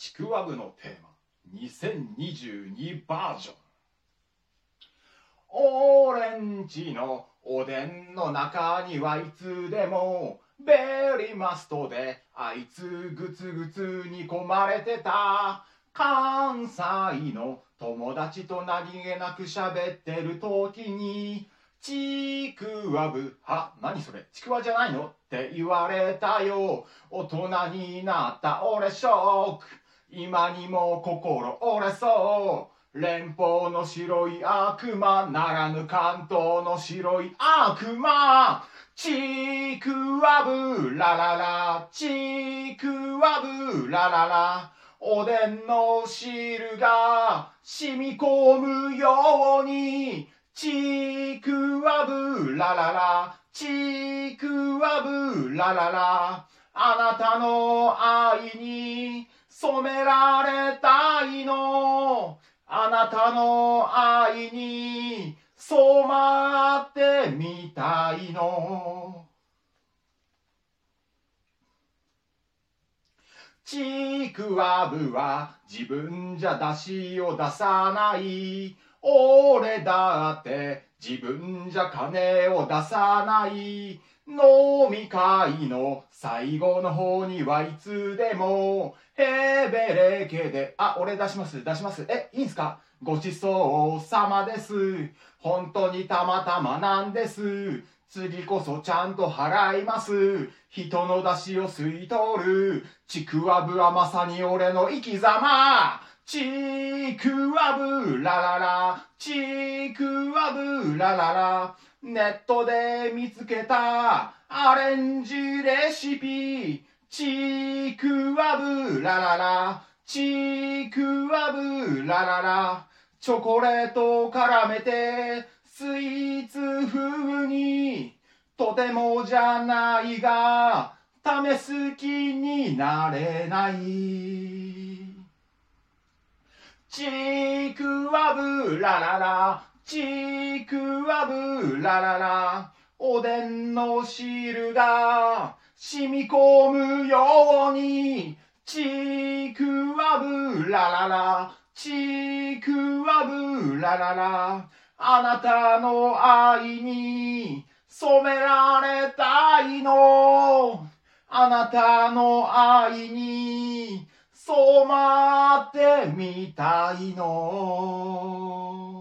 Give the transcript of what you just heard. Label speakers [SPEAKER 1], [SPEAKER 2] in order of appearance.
[SPEAKER 1] ちくわぶのテーマ。2022バージョン。オレンジのおでんの中にはいつでもベリーマストであいつグツグツ煮込まれてた。関西の友達と何気なく喋ってる時にちくわぶ。は何それ？ちくわじゃないの？って言われたよ。大人になった俺ショック。今にも心折れそう連邦の白い悪魔ならぬ関東の白い悪魔。ちくわぶらららちくわぶららら。おでんの汁が染み込むようにちくわぶらららちくわぶららら。あなたの愛に染められたいの。あなたの愛に染まってみたいの。ちくわぶは自分じゃ出しを出さない。俺だって自分じゃ金を出さない飲み会の最後の方にはいつでもヘベレケで、あ、俺出します、出します。え、いいんすか？ごちそうさまです。本当にたまたまなんです。次こそちゃんと払います。人の出しを吸い取る。ちくわぶはまさに俺の生き様。ちくわぶららら、ちくわぶららら。ネットで見つけたアレンジレシピ。ちくわぶららら、ちくわぶららら。チョコレートを絡めて、スイーツ風に、とてもじゃないが、試す気になれない。ちくわぶららら、ちくわぶららら、おでんの汁が染み込むように、ちくわぶららら、ちくわぶららら、あなたの愛に染められたいの。あなたの愛に染まってみたいの。